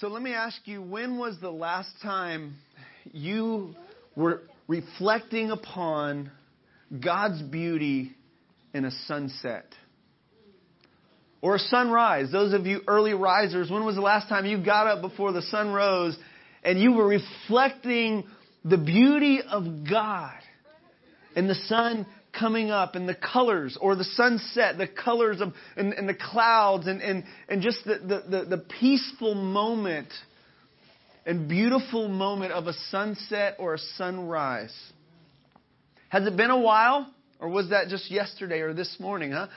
So let me ask you when was the last time you were reflecting upon God's beauty in a sunset? Or a sunrise. Those of you early risers, when was the last time you got up before the sun rose and you were reflecting the beauty of God and the sun coming up and the colors or the sunset, the colors of and, and the clouds and, and, and just the, the, the, the peaceful moment and beautiful moment of a sunset or a sunrise. Has it been a while? Or was that just yesterday or this morning, huh?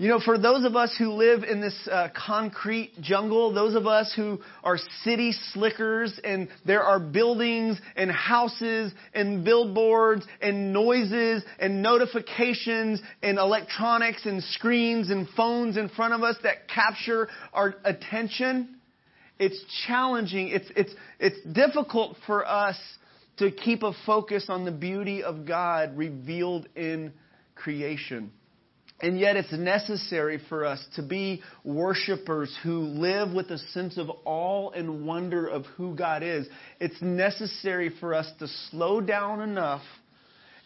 You know, for those of us who live in this uh, concrete jungle, those of us who are city slickers and there are buildings and houses and billboards and noises and notifications and electronics and screens and phones in front of us that capture our attention, it's challenging. It's, it's, it's difficult for us to keep a focus on the beauty of God revealed in creation. And yet it's necessary for us to be worshipers who live with a sense of awe and wonder of who God is. It's necessary for us to slow down enough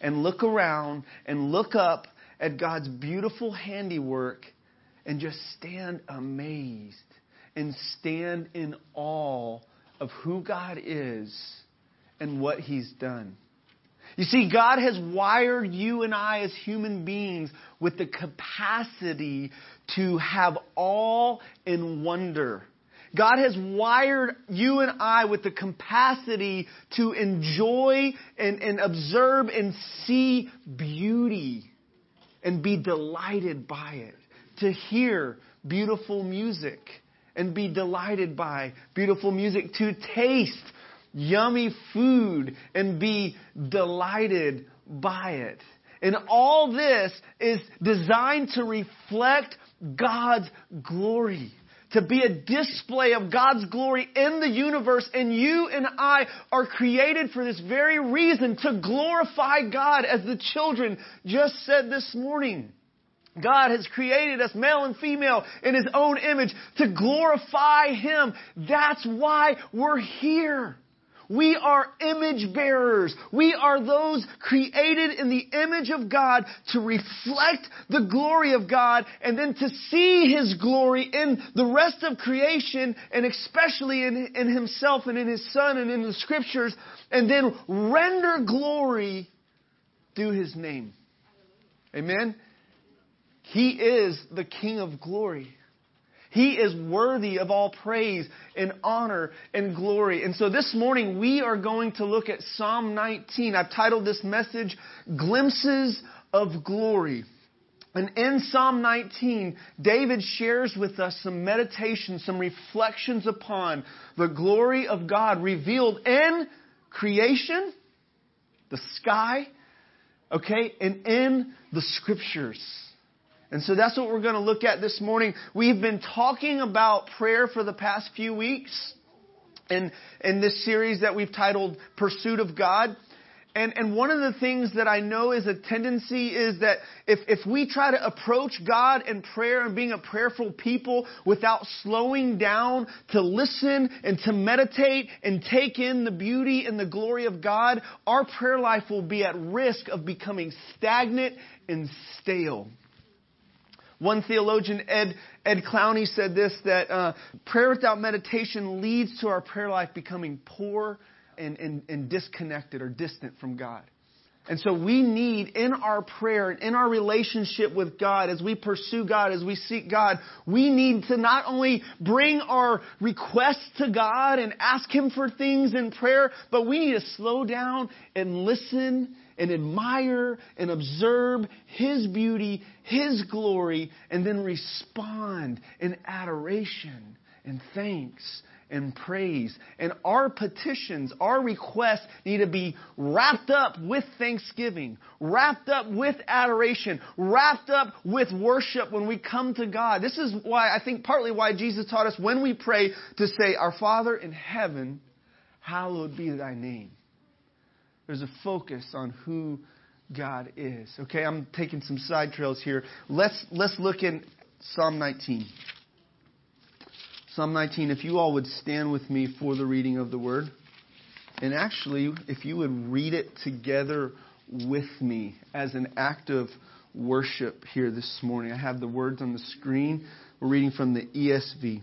and look around and look up at God's beautiful handiwork and just stand amazed and stand in awe of who God is and what He's done. You see, God has wired you and I as human beings with the capacity to have awe and wonder. God has wired you and I with the capacity to enjoy and, and observe and see beauty and be delighted by it. To hear beautiful music and be delighted by beautiful music. To taste yummy food and be delighted by it. And all this is designed to reflect God's glory. To be a display of God's glory in the universe. And you and I are created for this very reason to glorify God as the children just said this morning. God has created us male and female in His own image to glorify Him. That's why we're here. We are image bearers. We are those created in the image of God to reflect the glory of God and then to see His glory in the rest of creation and especially in, in Himself and in His Son and in the Scriptures and then render glory through His name. Amen? He is the King of glory. He is worthy of all praise and honor and glory. And so this morning we are going to look at Psalm 19. I've titled this message, Glimpses of Glory. And in Psalm 19, David shares with us some meditation, some reflections upon the glory of God revealed in creation, the sky, okay, and in the scriptures. And so that's what we're going to look at this morning. We've been talking about prayer for the past few weeks in, in this series that we've titled Pursuit of God. And, and one of the things that I know is a tendency is that if, if we try to approach God in prayer and being a prayerful people without slowing down to listen and to meditate and take in the beauty and the glory of God, our prayer life will be at risk of becoming stagnant and stale. One theologian, Ed, Ed Clowney, said this that uh, prayer without meditation leads to our prayer life becoming poor and, and, and disconnected or distant from God. And so we need in our prayer and in our relationship with God, as we pursue God, as we seek God, we need to not only bring our requests to God and ask Him for things in prayer, but we need to slow down and listen and admire and observe His beauty, His glory, and then respond in adoration and thanks and praise. And our petitions, our requests need to be wrapped up with thanksgiving, wrapped up with adoration, wrapped up with worship when we come to God. This is why, I think partly why Jesus taught us when we pray to say, Our Father in heaven, hallowed be thy name. There's a focus on who God is. Okay, I'm taking some side trails here. Let's let's look in Psalm 19. Psalm 19, if you all would stand with me for the reading of the word. And actually, if you would read it together with me as an act of worship here this morning. I have the words on the screen. We're reading from the ESV.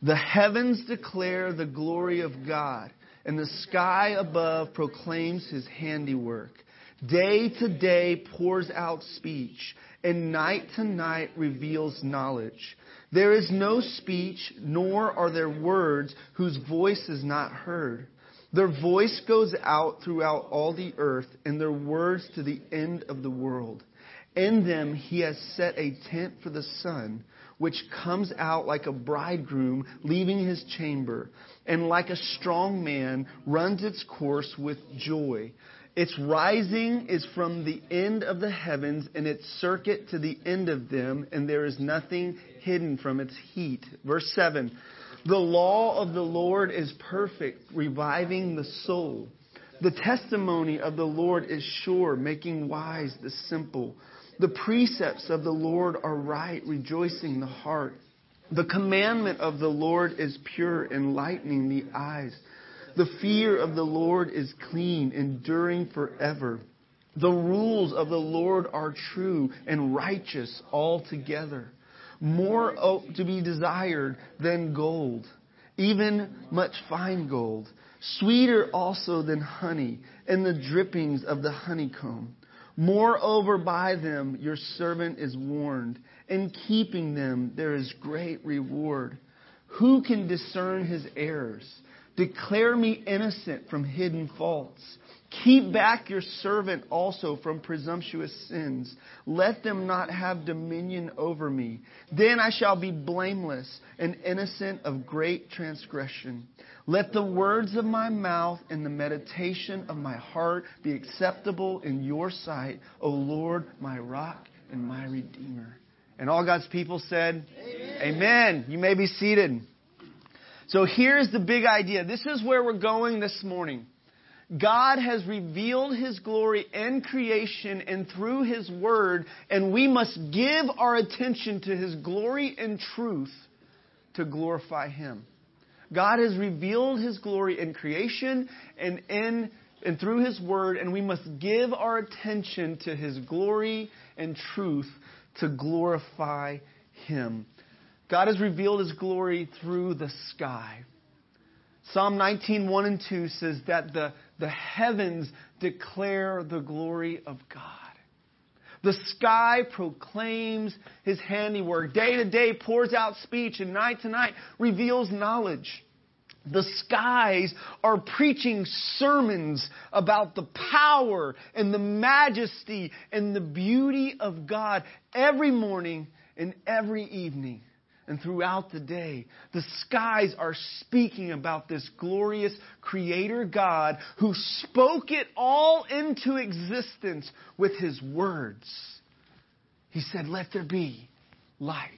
The heavens declare the glory of God, and the sky above proclaims his handiwork. Day to day pours out speech, and night to night reveals knowledge. There is no speech, nor are there words whose voice is not heard. Their voice goes out throughout all the earth, and their words to the end of the world. In them he has set a tent for the sun, which comes out like a bridegroom leaving his chamber, and like a strong man runs its course with joy. Its rising is from the end of the heavens, and its circuit to the end of them, and there is nothing hidden from its heat. Verse 7 The law of the Lord is perfect, reviving the soul. The testimony of the Lord is sure, making wise the simple. The precepts of the Lord are right, rejoicing the heart. The commandment of the Lord is pure, enlightening the eyes. The fear of the Lord is clean, enduring forever. The rules of the Lord are true and righteous altogether. More to be desired than gold, even much fine gold. Sweeter also than honey and the drippings of the honeycomb. Moreover, by them your servant is warned. In keeping them there is great reward. Who can discern his errors? Declare me innocent from hidden faults. Keep back your servant also from presumptuous sins. Let them not have dominion over me. Then I shall be blameless and innocent of great transgression. Let the words of my mouth and the meditation of my heart be acceptable in your sight, O Lord, my rock and my redeemer. And all God's people said, Amen. Amen. You may be seated. So here's the big idea. This is where we're going this morning. God has revealed His glory in creation and through His Word, and we must give our attention to His glory and truth to glorify Him. God has revealed His glory in creation and in and through His Word, and we must give our attention to His glory and truth to glorify Him. God has revealed his glory through the sky. Psalm 19, 1 and 2 says that the, the heavens declare the glory of God. The sky proclaims his handiwork. Day to day pours out speech, and night to night reveals knowledge. The skies are preaching sermons about the power and the majesty and the beauty of God every morning and every evening and throughout the day. The skies are speaking about this glorious Creator God who spoke it all into existence with His words. He said, Let there be light.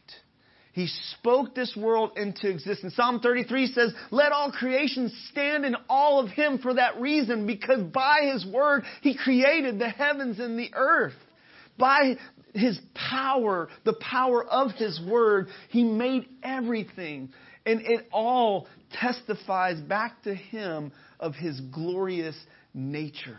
He spoke this world into existence. Psalm 33 says, Let all creation stand in awe of Him for that reason, because by His word He created the heavens and the earth. By his power, the power of his word, he made everything. And it all testifies back to him of his glorious nature.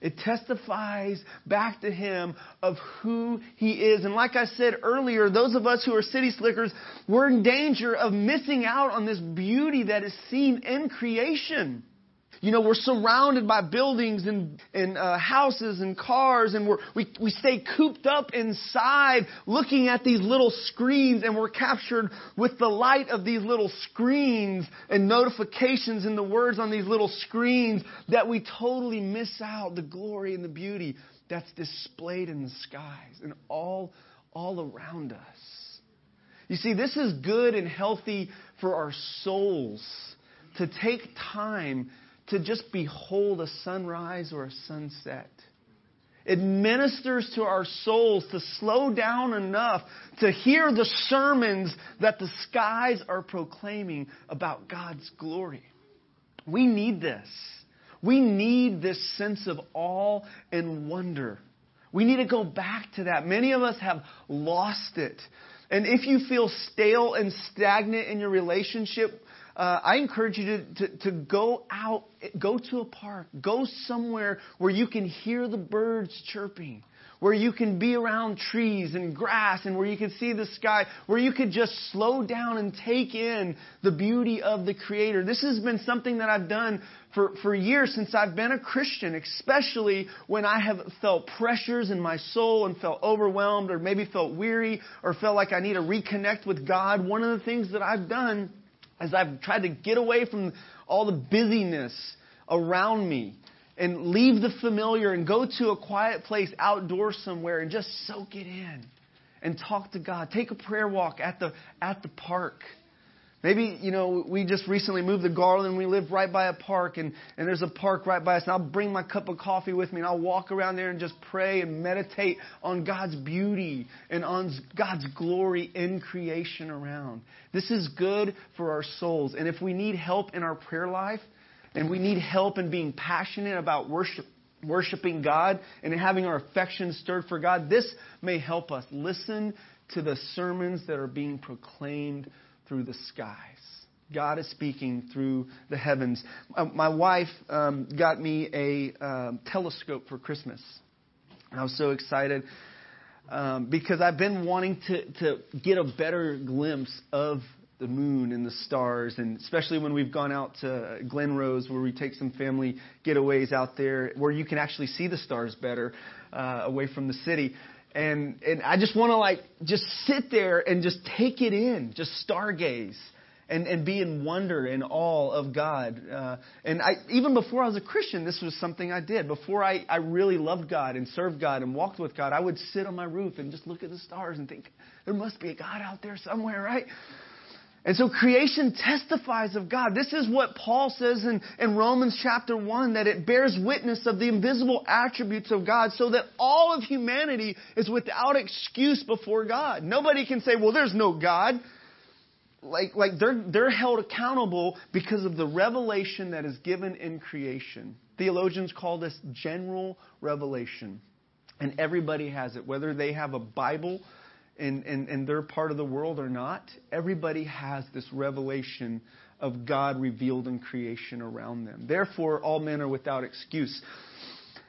It testifies back to him of who he is. And like I said earlier, those of us who are city slickers, we're in danger of missing out on this beauty that is seen in creation. You know, we're surrounded by buildings and, and uh, houses and cars, and we're, we, we stay cooped up inside looking at these little screens, and we're captured with the light of these little screens and notifications and the words on these little screens that we totally miss out the glory and the beauty that's displayed in the skies and all, all around us. You see, this is good and healthy for our souls to take time to just behold a sunrise or a sunset. It ministers to our souls to slow down enough to hear the sermons that the skies are proclaiming about God's glory. We need this. We need this sense of awe and wonder. We need to go back to that. Many of us have lost it. And if you feel stale and stagnant in your relationship, uh, I encourage you to, to, to go out, go to a park, go somewhere where you can hear the birds chirping where you can be around trees and grass and where you can see the sky, where you could just slow down and take in the beauty of the Creator. This has been something that I've done for, for years since I've been a Christian, especially when I have felt pressures in my soul and felt overwhelmed or maybe felt weary or felt like I need to reconnect with God. One of the things that I've done is I've tried to get away from all the busyness around me and leave the familiar and go to a quiet place outdoors somewhere and just soak it in and talk to God. Take a prayer walk at the at the park. Maybe, you know, we just recently moved to Garland. We live right by a park, and, and there's a park right by us. And I'll bring my cup of coffee with me, and I'll walk around there and just pray and meditate on God's beauty and on God's glory in creation around. This is good for our souls. And if we need help in our prayer life, and we need help in being passionate about worship, worshiping God and having our affections stirred for God, this may help us. Listen to the sermons that are being proclaimed through the skies. God is speaking through the heavens. Uh, my wife um, got me a um, telescope for Christmas. And I was so excited um, because I've been wanting to, to get a better glimpse of the moon and the stars, and especially when we've gone out to Glen Rose, where we take some family getaways out there, where you can actually see the stars better uh, away from the city. And and I just want to like just sit there and just take it in, just stargaze. And, and be in wonder and awe of God. Uh, and I, even before I was a Christian, this was something I did. Before I, I really loved God and served God and walked with God, I would sit on my roof and just look at the stars and think, there must be a God out there somewhere, right? And so creation testifies of God. This is what Paul says in, in Romans chapter 1 that it bears witness of the invisible attributes of God so that all of humanity is without excuse before God. Nobody can say, well, there's no God. Like, like they're, they're held accountable because of the revelation that is given in creation. Theologians call this general revelation. And everybody has it, whether they have a Bible in, in, in their part of the world or not, everybody has this revelation of God revealed in creation around them. Therefore, all men are without excuse.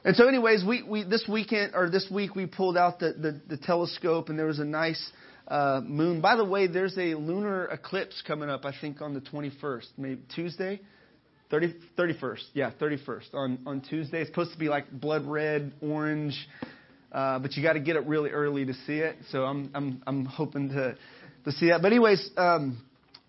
And so, anyways, we, we this weekend or this week we pulled out the, the, the telescope and there was a nice uh, moon. By the way, there's a lunar eclipse coming up. I think on the 21st, maybe Tuesday. 30, 31st, yeah, 31st on on Tuesday. It's supposed to be like blood red, orange, uh, but you got to get up really early to see it. So I'm I'm I'm hoping to to see that. But anyways, um,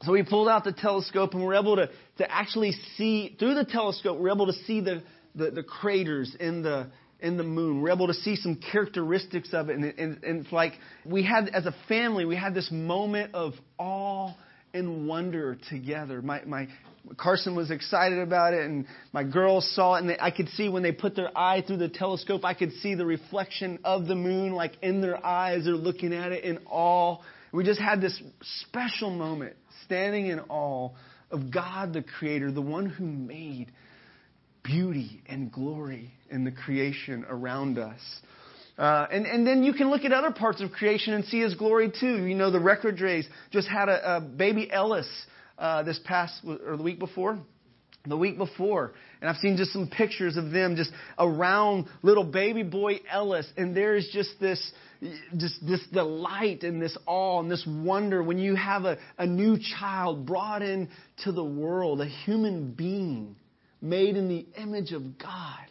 so we pulled out the telescope and we're able to to actually see through the telescope. We're able to see the the, the craters in the in the moon. We're able to see some characteristics of it, and, and, and it's like we had as a family we had this moment of awe and wonder together. My my Carson was excited about it, and my girls saw it, and they, I could see when they put their eye through the telescope, I could see the reflection of the moon, like in their eyes. They're looking at it in awe. We just had this special moment, standing in awe of God, the Creator, the one who made beauty and glory in the creation around us. Uh, and, and then you can look at other parts of creation and see His glory too. You know, the record Recordres just had a, a baby Ellis uh, this past or the week before the week before. And I've seen just some pictures of them just around little baby boy Ellis. And there's just this, just this delight and this awe and this wonder when you have a, a new child brought into the world, a human being made in the image of God.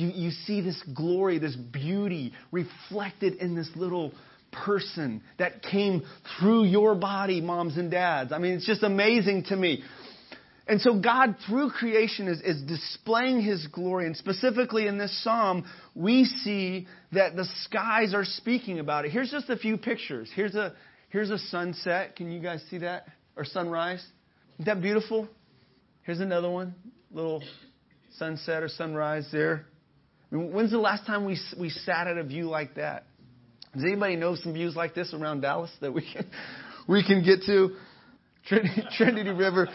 You, you see this glory, this beauty reflected in this little person that came through your body, moms and dads. I mean, it's just amazing to me. And so God, through creation, is, is displaying His glory. And specifically in this psalm, we see that the skies are speaking about it. Here's just a few pictures. Here's a, here's a sunset. Can you guys see that? Or sunrise? Isn't that beautiful? Here's another one. Little sunset or sunrise there. I mean, when's the last time we, we sat at a view like that? Does anybody know some views like this around Dallas that we can we can get to? Trinity, Trinity River.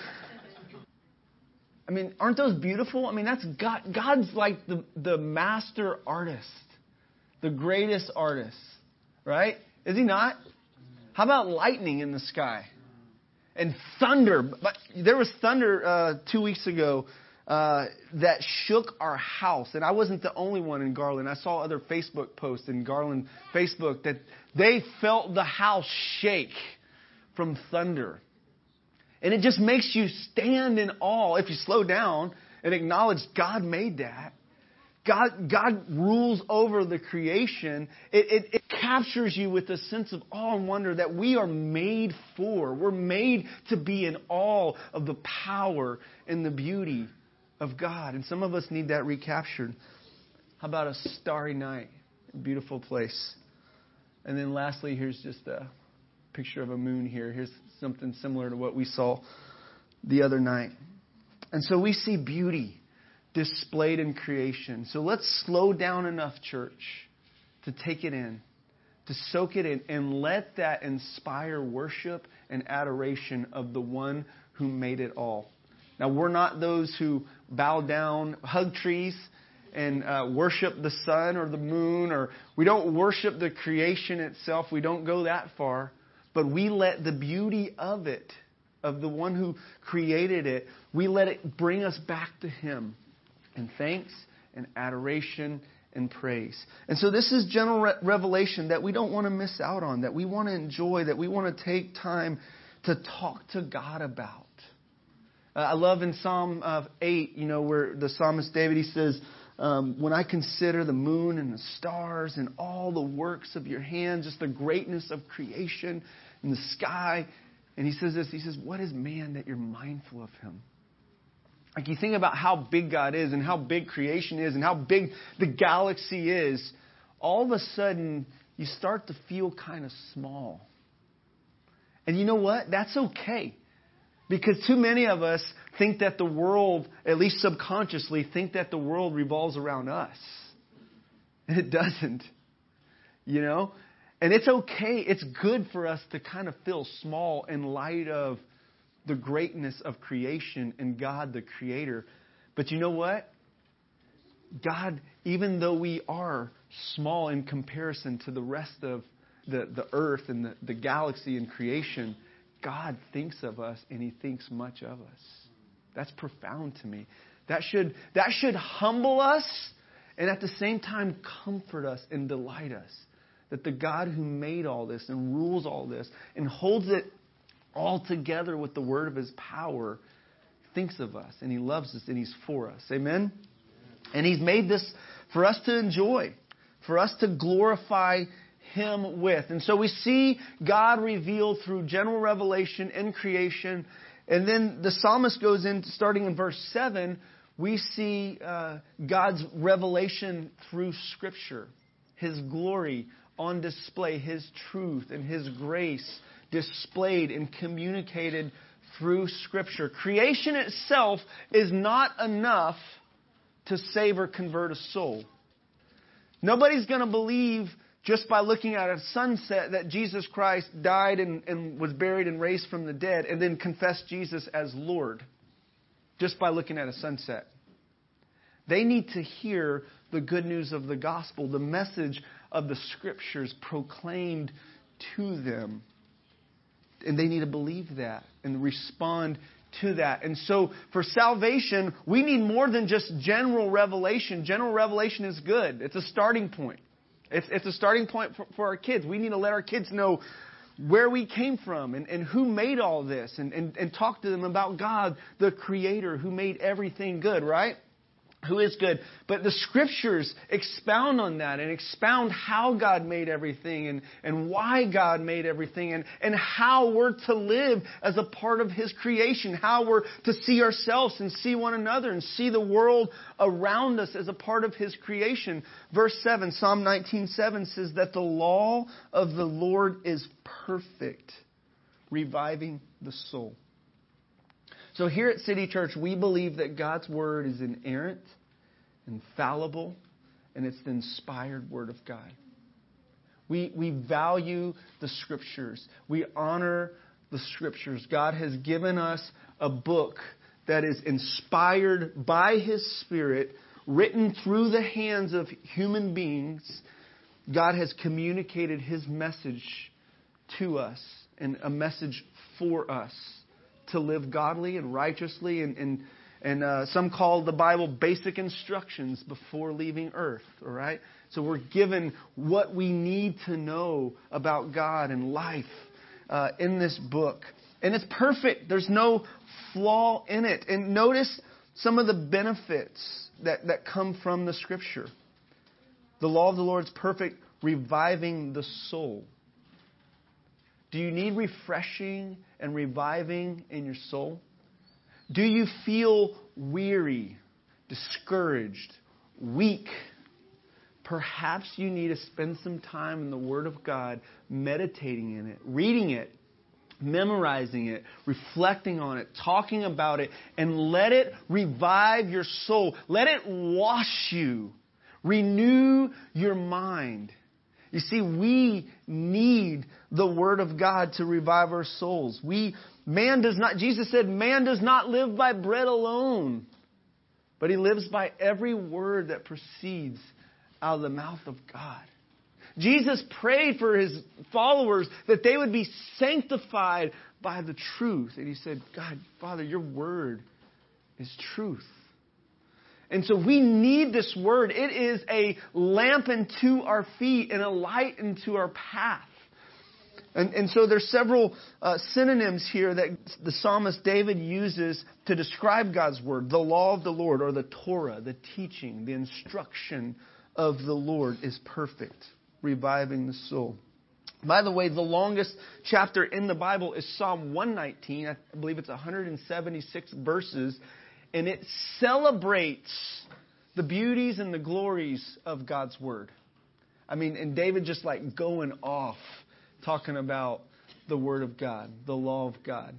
I mean, aren't those beautiful? I mean, that's God. God's like the the master artist, the greatest artist, right? Is he not? How about lightning in the sky? And thunder. But there was thunder uh, two weeks ago uh, that shook our house. And I wasn't the only one in Garland. I saw other Facebook posts in Garland Facebook that they felt the house shake from thunder. And it just makes you stand in awe if you slow down and acknowledge God made that. God, God rules over the creation. It, it, it, captures you with a sense of awe and wonder that we are made for. We're made to be in awe of the power and the beauty of God. And some of us need that recaptured. How about a starry night? Beautiful place. And then lastly, here's just a picture of a moon here. Here's something similar to what we saw the other night. And so we see beauty displayed in creation. So let's slow down enough, church, to take it in, to soak it in, and let that inspire worship and adoration of the one who made it all. Now, we're not those who bow down, hug trees, and uh, worship the sun or the moon, or we don't worship the creation itself. We don't go that far. But we let the beauty of it, of the one who created it, we let it bring us back to Him in thanks and adoration and praise. And so this is general re- revelation that we don't want to miss out on, that we want to enjoy, that we want to take time to talk to God about. Uh, I love in Psalm uh, 8, you know, where the psalmist David, he says, um, when I consider the moon and the stars and all the works of your hands, just the greatness of creation in the sky. And he says this, he says, What is man that you're mindful of him? Like you think about how big God is and how big creation is and how big the galaxy is, all of a sudden you start to feel kind of small. And you know what? That's okay. Because too many of us think that the world, at least subconsciously, think that the world revolves around us. And it doesn't. You know? And it's okay. It's good for us to kind of feel small in light of the greatness of creation and God the Creator. But you know what? God, even though we are small in comparison to the rest of the, the earth and the, the galaxy and creation, God thinks of us and He thinks much of us. That's profound to me. That should, that should humble us and at the same time comfort us and delight us. That the God who made all this and rules all this and holds it all together with the word of his power thinks of us and he loves us and he's for us. Amen? And he's made this for us to enjoy, for us to glorify him with. And so we see God revealed through general revelation in creation. And then the psalmist goes in, starting in verse 7, we see uh, God's revelation through Scripture, His glory on display, His truth and His grace displayed and communicated through Scripture. Creation itself is not enough to save or convert a soul. Nobody's going to believe just by looking at a sunset that Jesus Christ died and, and, was buried and raised from the dead, and then confessed Jesus as Lord, just by looking at a sunset. They need to hear the good news of the gospel, the message of the scriptures proclaimed to them. And they need to believe that and respond to that. And so for salvation, we need more than just general revelation. General revelation is good, it's a starting point. It's, it's a starting point for, for our kids. We need to let our kids know where we came from and, and who made all this and, and, and talk to them about God, the Creator, who made everything good, right? Who is good. But the scriptures expound on that and expound how God made everything and, and why God made everything and, and how we're to live as a part of His creation, how we're to see ourselves and see one another and see the world around us as a part of His creation. Verse 7, Psalm 19:7 says that the law of the Lord is perfect, reviving the soul. So here at City Church, we believe that God's Word is inerrant, infallible, and it's the inspired Word of God. We, we value the Scriptures. We honor the Scriptures. God has given us a book that is inspired by His Spirit, written through the hands of human beings. God has communicated His message to us and a message for us to live godly and righteously and, and, and uh, some call the Bible basic instructions before leaving earth, all right? So we're given what we need to know about God and life uh, in this book. And it's perfect. There's no flaw in it. And notice some of the benefits that, that come from the scripture. The law of the Lord is perfect, reviving the soul. Do you need refreshing and reviving in your soul? Do you feel weary, discouraged, weak? Perhaps you need to spend some time in the Word of God, meditating in it, reading it, memorizing it, reflecting on it, talking about it, and let it revive your soul. Let it wash you, renew your mind. You see, we need the Word of God to revive our souls. We, man does not, Jesus said, man does not live by bread alone, but he lives by every word that proceeds out of the mouth of God. Jesus prayed for his followers that they would be sanctified by the truth. And he said, God, Father, your word is truth. And so we need this word. It is a lamp unto our feet and a light unto our path. And, and so there's several uh, synonyms here that the psalmist David uses to describe God's word. The law of the Lord, or the Torah, the teaching, the instruction of the Lord is perfect, reviving the soul. By the way, the longest chapter in the Bible is Psalm 119. I believe it's 176 verses and it celebrates the beauties and the glories of God's Word. I mean, and David just like going off talking about the Word of God, the law of God.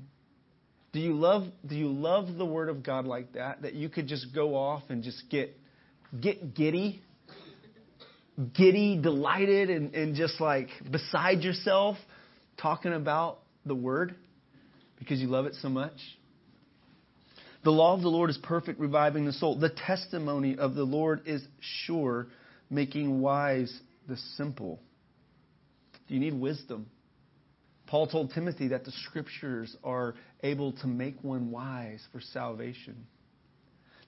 Do you love do you love the Word of God like that? That you could just go off and just get get giddy, giddy, delighted, and, and just like beside yourself talking about the Word because you love it so much? The law of the Lord is perfect, reviving the soul. The testimony of the Lord is sure, making wise the simple. Do you need wisdom? Paul told Timothy that the scriptures are able to make one wise for salvation.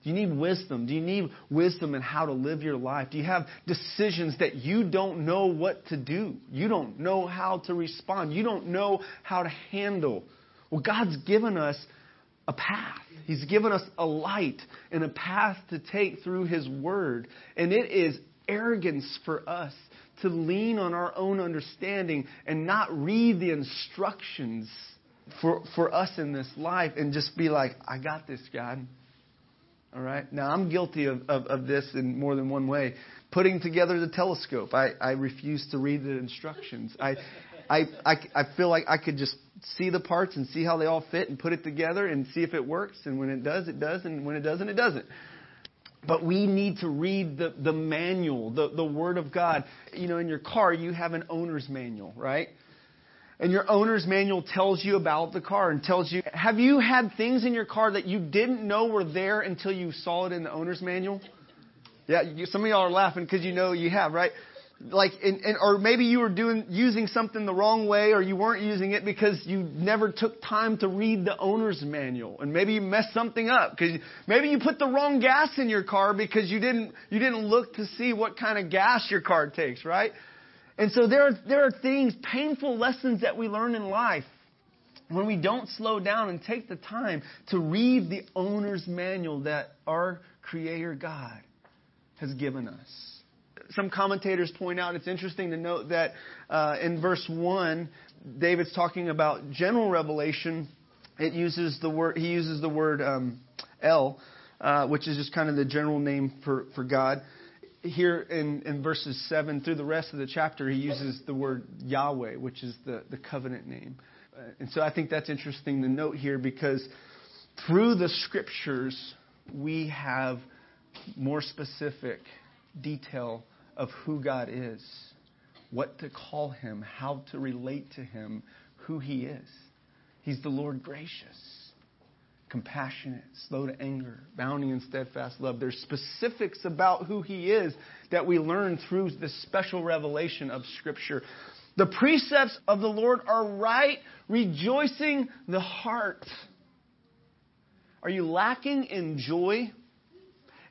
Do you need wisdom? Do you need wisdom in how to live your life? Do you have decisions that you don't know what to do? You don't know how to respond. You don't know how to handle. Well, God's given us a path. He's given us a light and a path to take through His Word. And it is arrogance for us to lean on our own understanding and not read the instructions for, for us in this life and just be like, I got this, God. All right? Now, I'm guilty of, of, of this in more than one way. Putting together the telescope, I, I refuse to read the instructions. I, I, I, I feel like I could just see the parts and see how they all fit and put it together and see if it works. And when it does, it does. And when it doesn't, it doesn't. But we need to read the, the manual, the, the Word of God. You know, in your car, you have an owner's manual, right? And your owner's manual tells you about the car and tells you, have you had things in your car that you didn't know were there until you saw it in the owner's manual? Yeah, you, some of y'all are laughing because you know you have, right? Like or maybe you were doing using something the wrong way or you weren't using it because you never took time to read the owner's manual. And maybe you messed something up because maybe you put the wrong gas in your car because you didn't you didn't look to see what kind of gas your car takes right? And so there are there are things painful lessons that we learn in life when we don't slow down and take the time to read the owner's manual that our creator God has given us some commentators point out it's interesting to note that uh, in verse 1, David's talking about general revelation. It uses the word, he uses the word um, El, uh, which is just kind of the general name for, for God. Here in, in verses 7 through the rest of the chapter, he uses the word Yahweh, which is the, the covenant name. Uh, and so I think that's interesting to note here because through the scriptures, we have more specific detail of who God is, what to call him, how to relate to him, who he is. He's the Lord gracious, compassionate, slow to anger, bounding in steadfast love. There's specifics about who he is that we learn through this special revelation of Scripture. The precepts of the Lord are right, rejoicing the heart. Are you lacking in joy?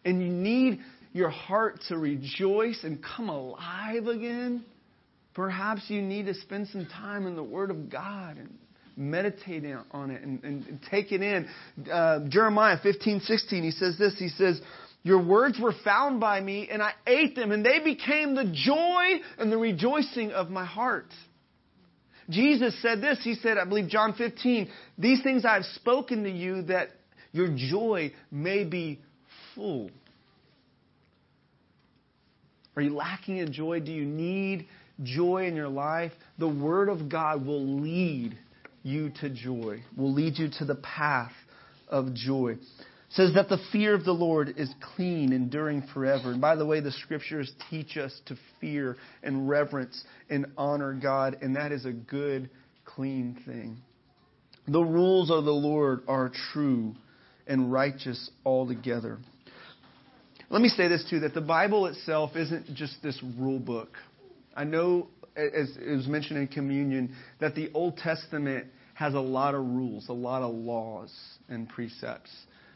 And you need your heart to rejoice and come alive again? Perhaps you need to spend some time in the Word of God and meditate on it and, and, take it in. Uh, Jeremiah 15, 16, he says this. He says, Your words were found by me, and I ate them, and they became the joy and the rejoicing of my heart. Jesus said this. He said, I believe John 15, These things I have spoken to you that your joy may be full. Are you lacking in joy? Do you need joy in your life? The Word of God will lead you to joy, will lead you to the path of joy. It says that the fear of the Lord is clean, enduring forever. And by the way, the scriptures teach us to fear and reverence and honor God, and that is a good, clean thing. The rules of the Lord are true and righteous altogether. Let me say this too that the Bible itself isn't just this rule book. I know, as it was mentioned in communion, that the Old Testament has a lot of rules, a lot of laws and precepts.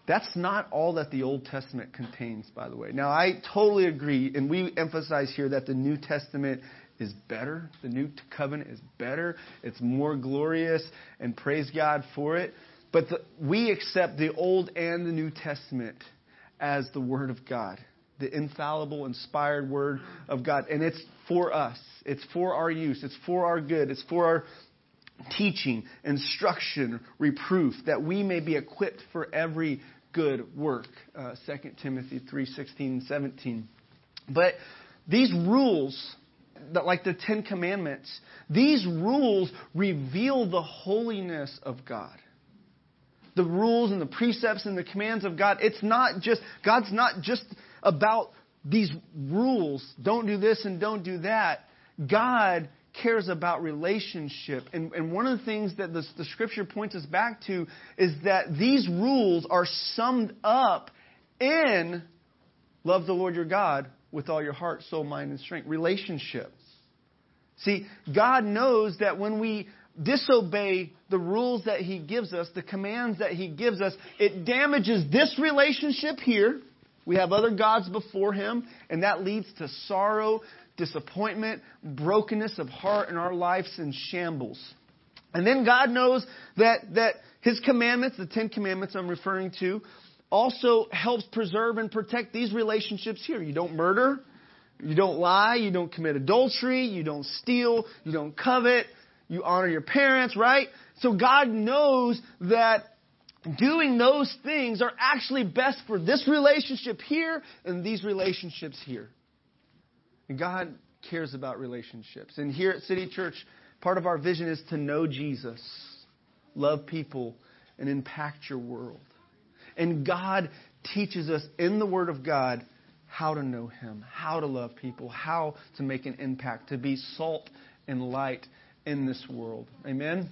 That's not all that the Old Testament contains, by the way. Now, I totally agree, and we emphasize here that the New Testament is better. The New Covenant is better. It's more glorious, and praise God for it. But the, we accept the Old and the New Testament as the Word of God, the infallible, inspired Word of God. And it's for us, it's for our use, it's for our good, it's for our teaching, instruction, reproof, that we may be equipped for every good work. Uh, 2 Timothy 3 16 and 17. But these rules, like the Ten Commandments, these rules reveal the holiness of God the rules and the precepts and the commands of God. It's not just, God's not just about these rules. Don't do this and don't do that. God cares about relationship. And, and one of the things that the, the scripture points us back to is that these rules are summed up in love the Lord your God with all your heart, soul, mind, and strength. Relationship. See, God knows that when we disobey the rules that He gives us, the commands that He gives us, it damages this relationship here. We have other gods before Him, and that leads to sorrow, disappointment, brokenness of heart in our lives and shambles. And then God knows that, that His commandments, the Ten Commandments I'm referring to, also helps preserve and protect these relationships here. You don't murder, you don't lie, you don't commit adultery, you don't steal, you don't covet, you honor your parents, right? So God knows that doing those things are actually best for this relationship here and these relationships here. And God cares about relationships. And here at City Church, part of our vision is to know Jesus, love people, and impact your world. And God teaches us in the Word of God how to know Him, how to love people, how to make an impact, to be salt and light in this world. Amen?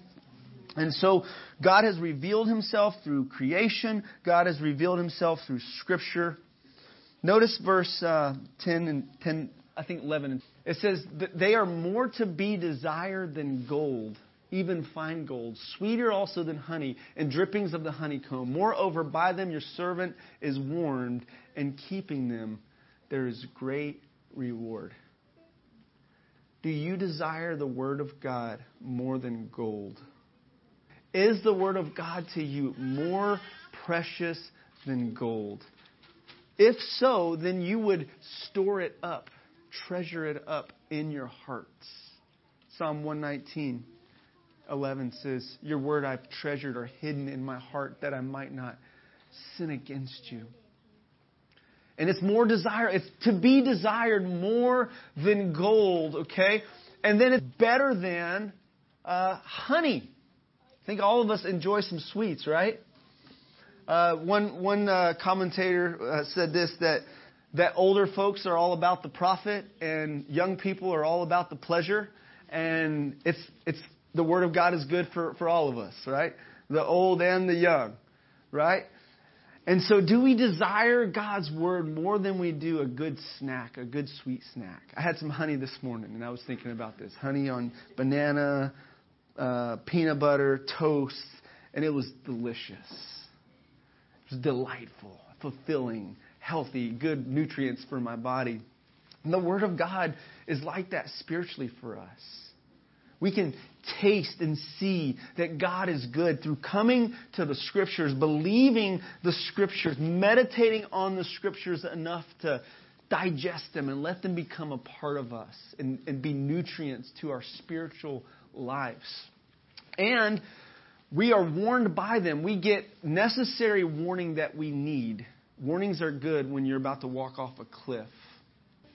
And so God has revealed himself through creation. God has revealed himself through scripture. Notice verse uh, 10 and 10, I think 11. It says, They are more to be desired than gold, even fine gold, sweeter also than honey, and drippings of the honeycomb. Moreover, by them your servant is warned, and keeping them there is great reward. Do you desire the Word of God more than gold? Is the Word of God to you more precious than gold? If so, then you would store it up, treasure it up in your hearts. Psalm 119, 11 says, Your word I've treasured or hidden in my heart that I might not sin against you. And it's more desire. It's to be desired more than gold, okay? And then it's better than uh, honey. I think all of us enjoy some sweets, right? Uh, one one uh, commentator uh, said this that that older folks are all about the profit and young people are all about the pleasure, and it's it's the word of God is good for for all of us, right? The old and the young, right? And so, do we desire God's word more than we do a good snack, a good sweet snack? I had some honey this morning, and I was thinking about this honey on banana, uh, peanut butter, toast, and it was delicious. It was delightful, fulfilling, healthy, good nutrients for my body. And the Word of God is like that spiritually for us. We can taste and see that God is good through coming to the Scriptures, believing the Scriptures, meditating on the Scriptures enough to digest them and let them become a part of us and, and be nutrients to our spiritual lives. And we are warned by them. We get necessary warning that we need. Warnings are good when you're about to walk off a cliff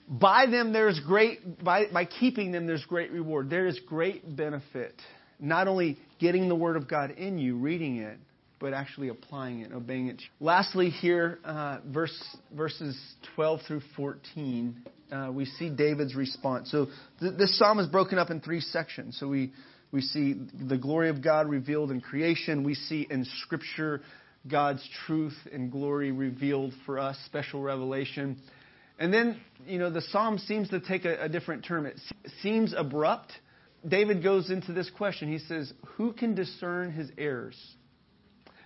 by them there's great by, by keeping them there's great reward. There is great benefit not only getting the word of god in you reading it but actually applying it obeying it. Lastly here uh, verse verses 12 through 14 uh, we see david's response. So th- this psalm is broken up in three sections. So we we see the glory of god revealed in creation. We see in scripture god's truth and glory revealed for us special revelation and then, you know, the psalm seems to take a, a different term. It seems abrupt. David goes into this question. He says, Who can discern his errors?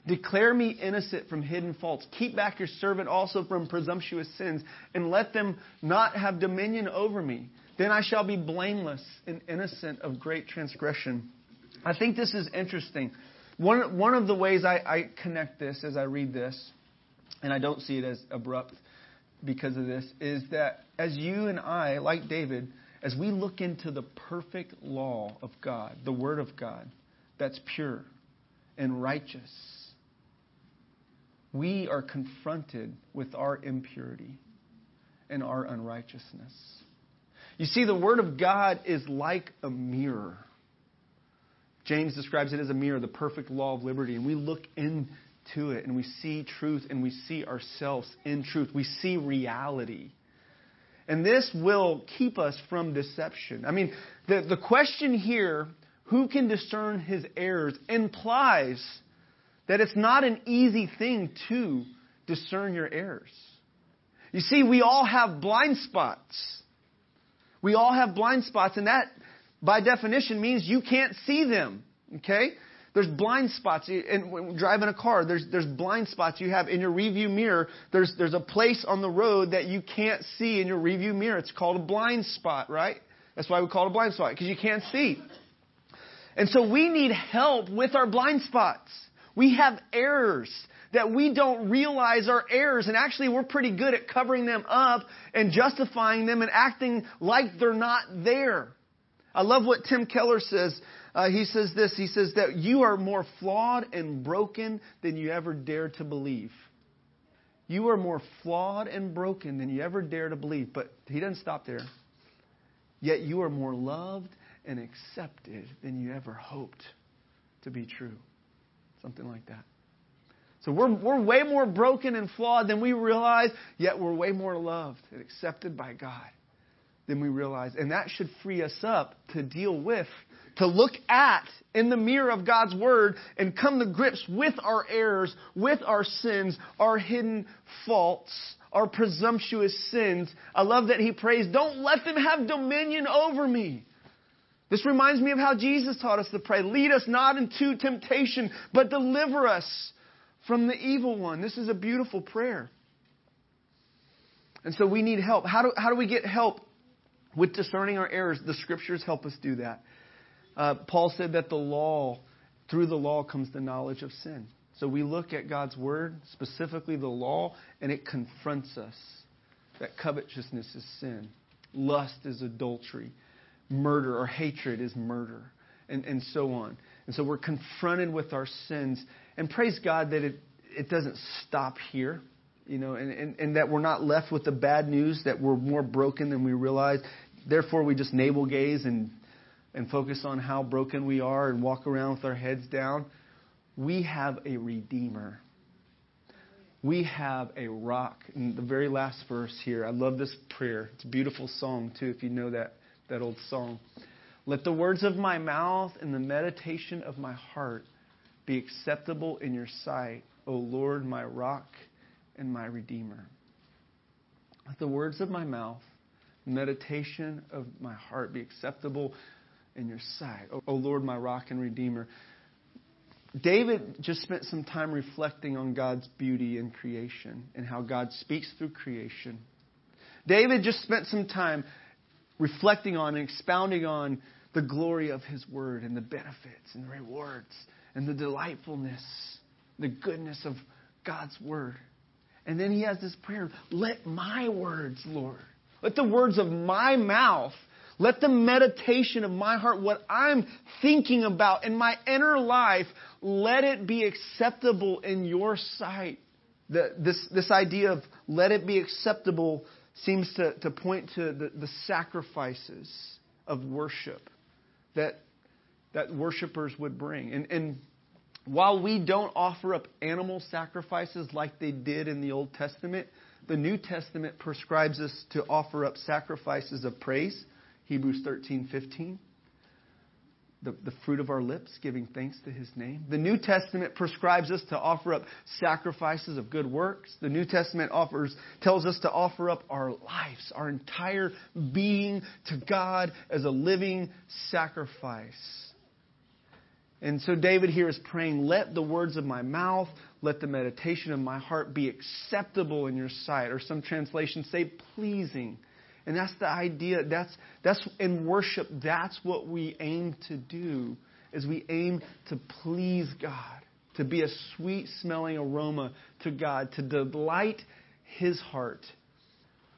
Declare me innocent from hidden faults. Keep back your servant also from presumptuous sins, and let them not have dominion over me. Then I shall be blameless and innocent of great transgression. I think this is interesting. One, one of the ways I, I connect this as I read this, and I don't see it as abrupt, because of this is that as you and I, like David, as we look into the perfect law of God, the Word of God, that's pure and righteous, we are confronted with our impurity and our unrighteousness. You see, the Word of God is like a mirror. James describes it as a mirror, the perfect law of liberty. And we look in to it and we see truth and we see ourselves in truth. We see reality. And this will keep us from deception. I mean, the, the question here, who can discern his errors, implies that it's not an easy thing to discern your errors. You see, we all have blind spots. We all have blind spots, and that, by definition, means you can't see them. Okay? There's blind spots. When driving a car, there's, there's blind spots you have in your review mirror. There's, there's a place on the road that you can't see in your review mirror. It's called a blind spot, right? That's why we call it a blind spot, because you can't see. And so we need help with our blind spots. We have errors that we don't realize are errors, and actually we're pretty good at covering them up and justifying them and acting like they're not there. I love what Tim Keller says uh, he says this he says that you are more flawed and broken than you ever dared to believe. You are more flawed and broken than you ever dare to believe. But he doesn't stop there. Yet you are more loved and accepted than you ever hoped to be true. Something like that. So we're, we're way more broken and flawed than we realize, yet we're way more loved and accepted by God than we realize. And that should free us up to deal with to look at in the mirror of God's Word and come to grips with our errors, with our sins, our hidden faults, our presumptuous sins. I love that he prays, Don't let them have dominion over me. This reminds me of how Jesus taught us to pray. Lead us not into temptation, but deliver us from the evil one. This is a beautiful prayer. And so we need help. How do, how do we get help with discerning our errors? The scriptures help us do that. Uh, Paul said that the law, through the law comes the knowledge of sin. So we look at God's word, specifically the law, and it confronts us that covetousness is sin, lust is adultery, murder or hatred is murder, and, and so on. And so we're confronted with our sins. And praise God that it, it doesn't stop here you know, and, and, and, that we're not left with the bad news that we're more broken than we realize. Therefore, we just navel gaze and and focus on how broken we are and walk around with our heads down. We have a Redeemer. We have a rock. And the very last verse here, I love this prayer. It's a beautiful song, too, if you know that, that old song. Let the words of my mouth and the meditation of my heart be acceptable in your sight, O Lord, my rock and my Redeemer. Let the words of my mouth, meditation of my heart be acceptable in your sight. O Lord, my rock and Redeemer. David just spent some time reflecting on God's beauty in creation and how God speaks through creation. David just spent some time reflecting on and expounding on the glory of his word and the benefits and the rewards and the delightfulness, the goodness of God's word. And then he has this prayer let my words, Lord, let the words of my mouth let the meditation of my heart, what I'm thinking about in my inner life, let it be acceptable in your sight. The, this, this idea of let it be acceptable seems to, to point to the, the sacrifices of worship that, that worshipers would bring. And, and while we don't offer up animal sacrifices like they did in the Old Testament, the New Testament prescribes us to offer up sacrifices of praise Hebrews 13, 15. The, the fruit of our lips, giving thanks to his name. The New Testament prescribes us to offer up sacrifices of good works. The New Testament offers, tells us to offer up our lives, our entire being to God as a living sacrifice. And so David here is praying, let the words of my mouth, let the meditation of my heart be acceptable in your sight. Or some translations say pleasing and that's the idea. That's, that's in worship, that's what we aim to do, is we aim to please God, to be a sweet smelling aroma to God, to delight His heart.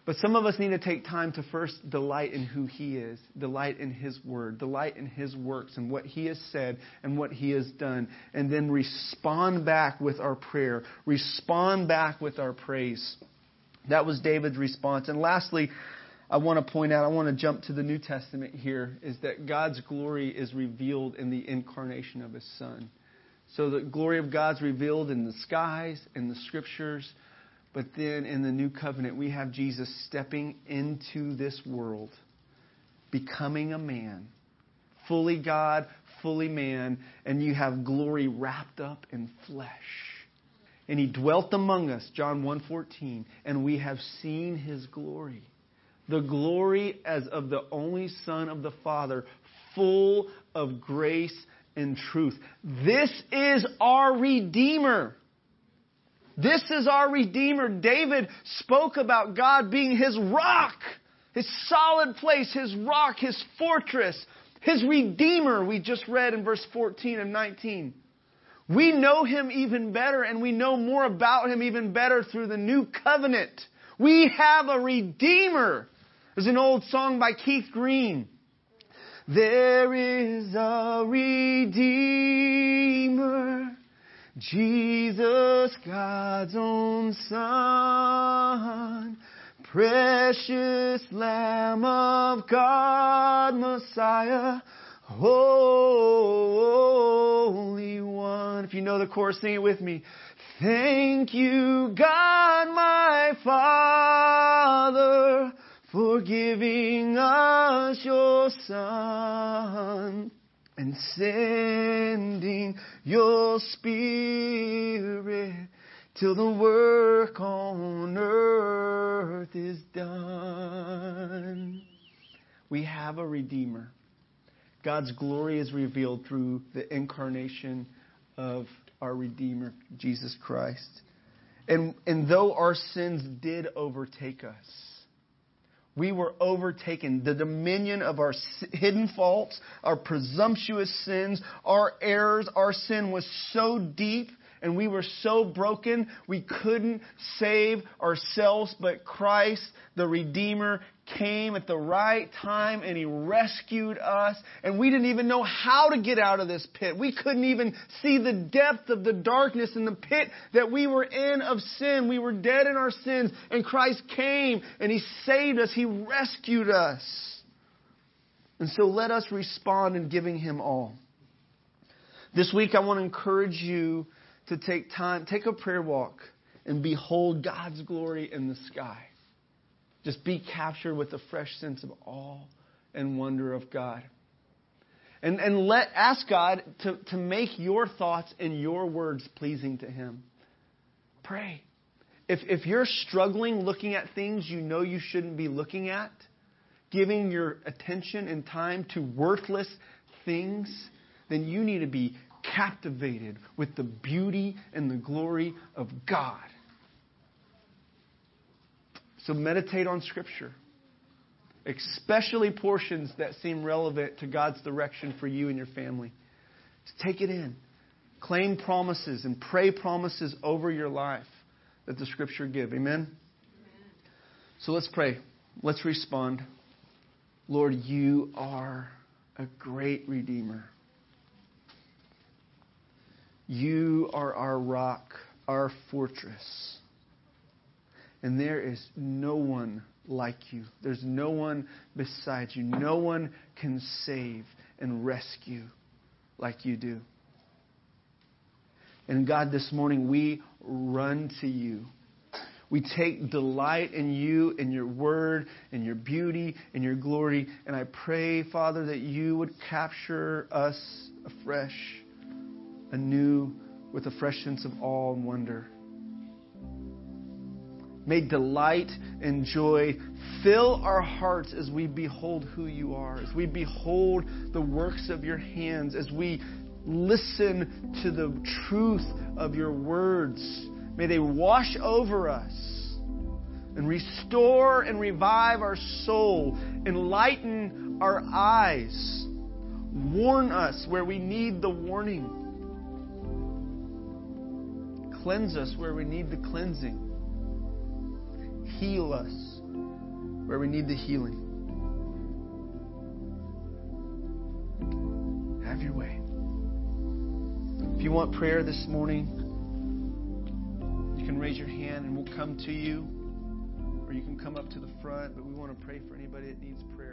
But some of us need to take time to first delight in who He is, delight in His Word, delight in His works and what He has said and what He has done, and then respond back with our prayer, respond back with our praise. That was David's response. And lastly, I want to point out, I want to jump to the New Testament here, is that God's glory is revealed in the incarnation of His Son. So the glory of God's revealed in the skies, in the scriptures, but then in the new covenant, we have Jesus stepping into this world, becoming a man, fully God, fully man, and you have glory wrapped up in flesh. And he dwelt among us, John 1:14, and we have seen his glory the glory as of the only Son of the Father, full of grace and truth. This is our Redeemer. This is our Redeemer. David spoke about God being his rock, his solid place, his rock, his fortress, his Redeemer, we just read in verse 14 and 19. We know him even better and we know more about him even better through the new covenant. We have a Redeemer. There's an old song by Keith Green. There is a Redeemer, Jesus, God's own Son, precious Lamb of God, Messiah, Holy One. If you know the chorus, sing it with me. Thank you, God, my Father for giving us your Son and sending your Spirit till the work on earth is done. We have a Redeemer. God's glory is revealed through the incarnation of our Redeemer, Jesus Christ. And, and though our sins did overtake us, we were overtaken. The dominion of our hidden faults, our presumptuous sins, our errors, our sin was so deep and we were so broken we couldn't save ourselves, but Christ, the Redeemer, came at the right time and he rescued us. And we didn't even know how to get out of this pit. We couldn't even see the depth of the darkness in the pit that we were in of sin. We were dead in our sins and Christ came and he saved us. He rescued us. And so let us respond in giving him all. This week I want to encourage you to take time, take a prayer walk and behold God's glory in the sky. Just be captured with a fresh sense of awe and wonder of God. And, and let ask God to, to make your thoughts and your words pleasing to Him. Pray. If, if you're struggling looking at things you know you shouldn't be looking at, giving your attention and time to worthless things, then you need to be captivated with the beauty and the glory of God. So meditate on Scripture, especially portions that seem relevant to God's direction for you and your family. Just take it in. Claim promises and pray promises over your life that the Scripture give. Amen? Amen. So let's pray. Let's respond. Lord, you are a great Redeemer. You are our rock, our fortress. And there is no one like you. There's no one beside you. No one can save and rescue like you do. And God, this morning we run to you. We take delight in you, in your word, in your beauty, in your glory. And I pray, Father, that you would capture us afresh, anew, with a fresh sense of awe and wonder. May delight and joy fill our hearts as we behold who you are, as we behold the works of your hands, as we listen to the truth of your words. May they wash over us and restore and revive our soul, enlighten our eyes, warn us where we need the warning, cleanse us where we need the cleansing, heal us where we need the healing. Have your way. If you want prayer this morning, you can raise your hand and we'll come to you, or you can come up to the front, but we want to pray for anybody that needs prayer.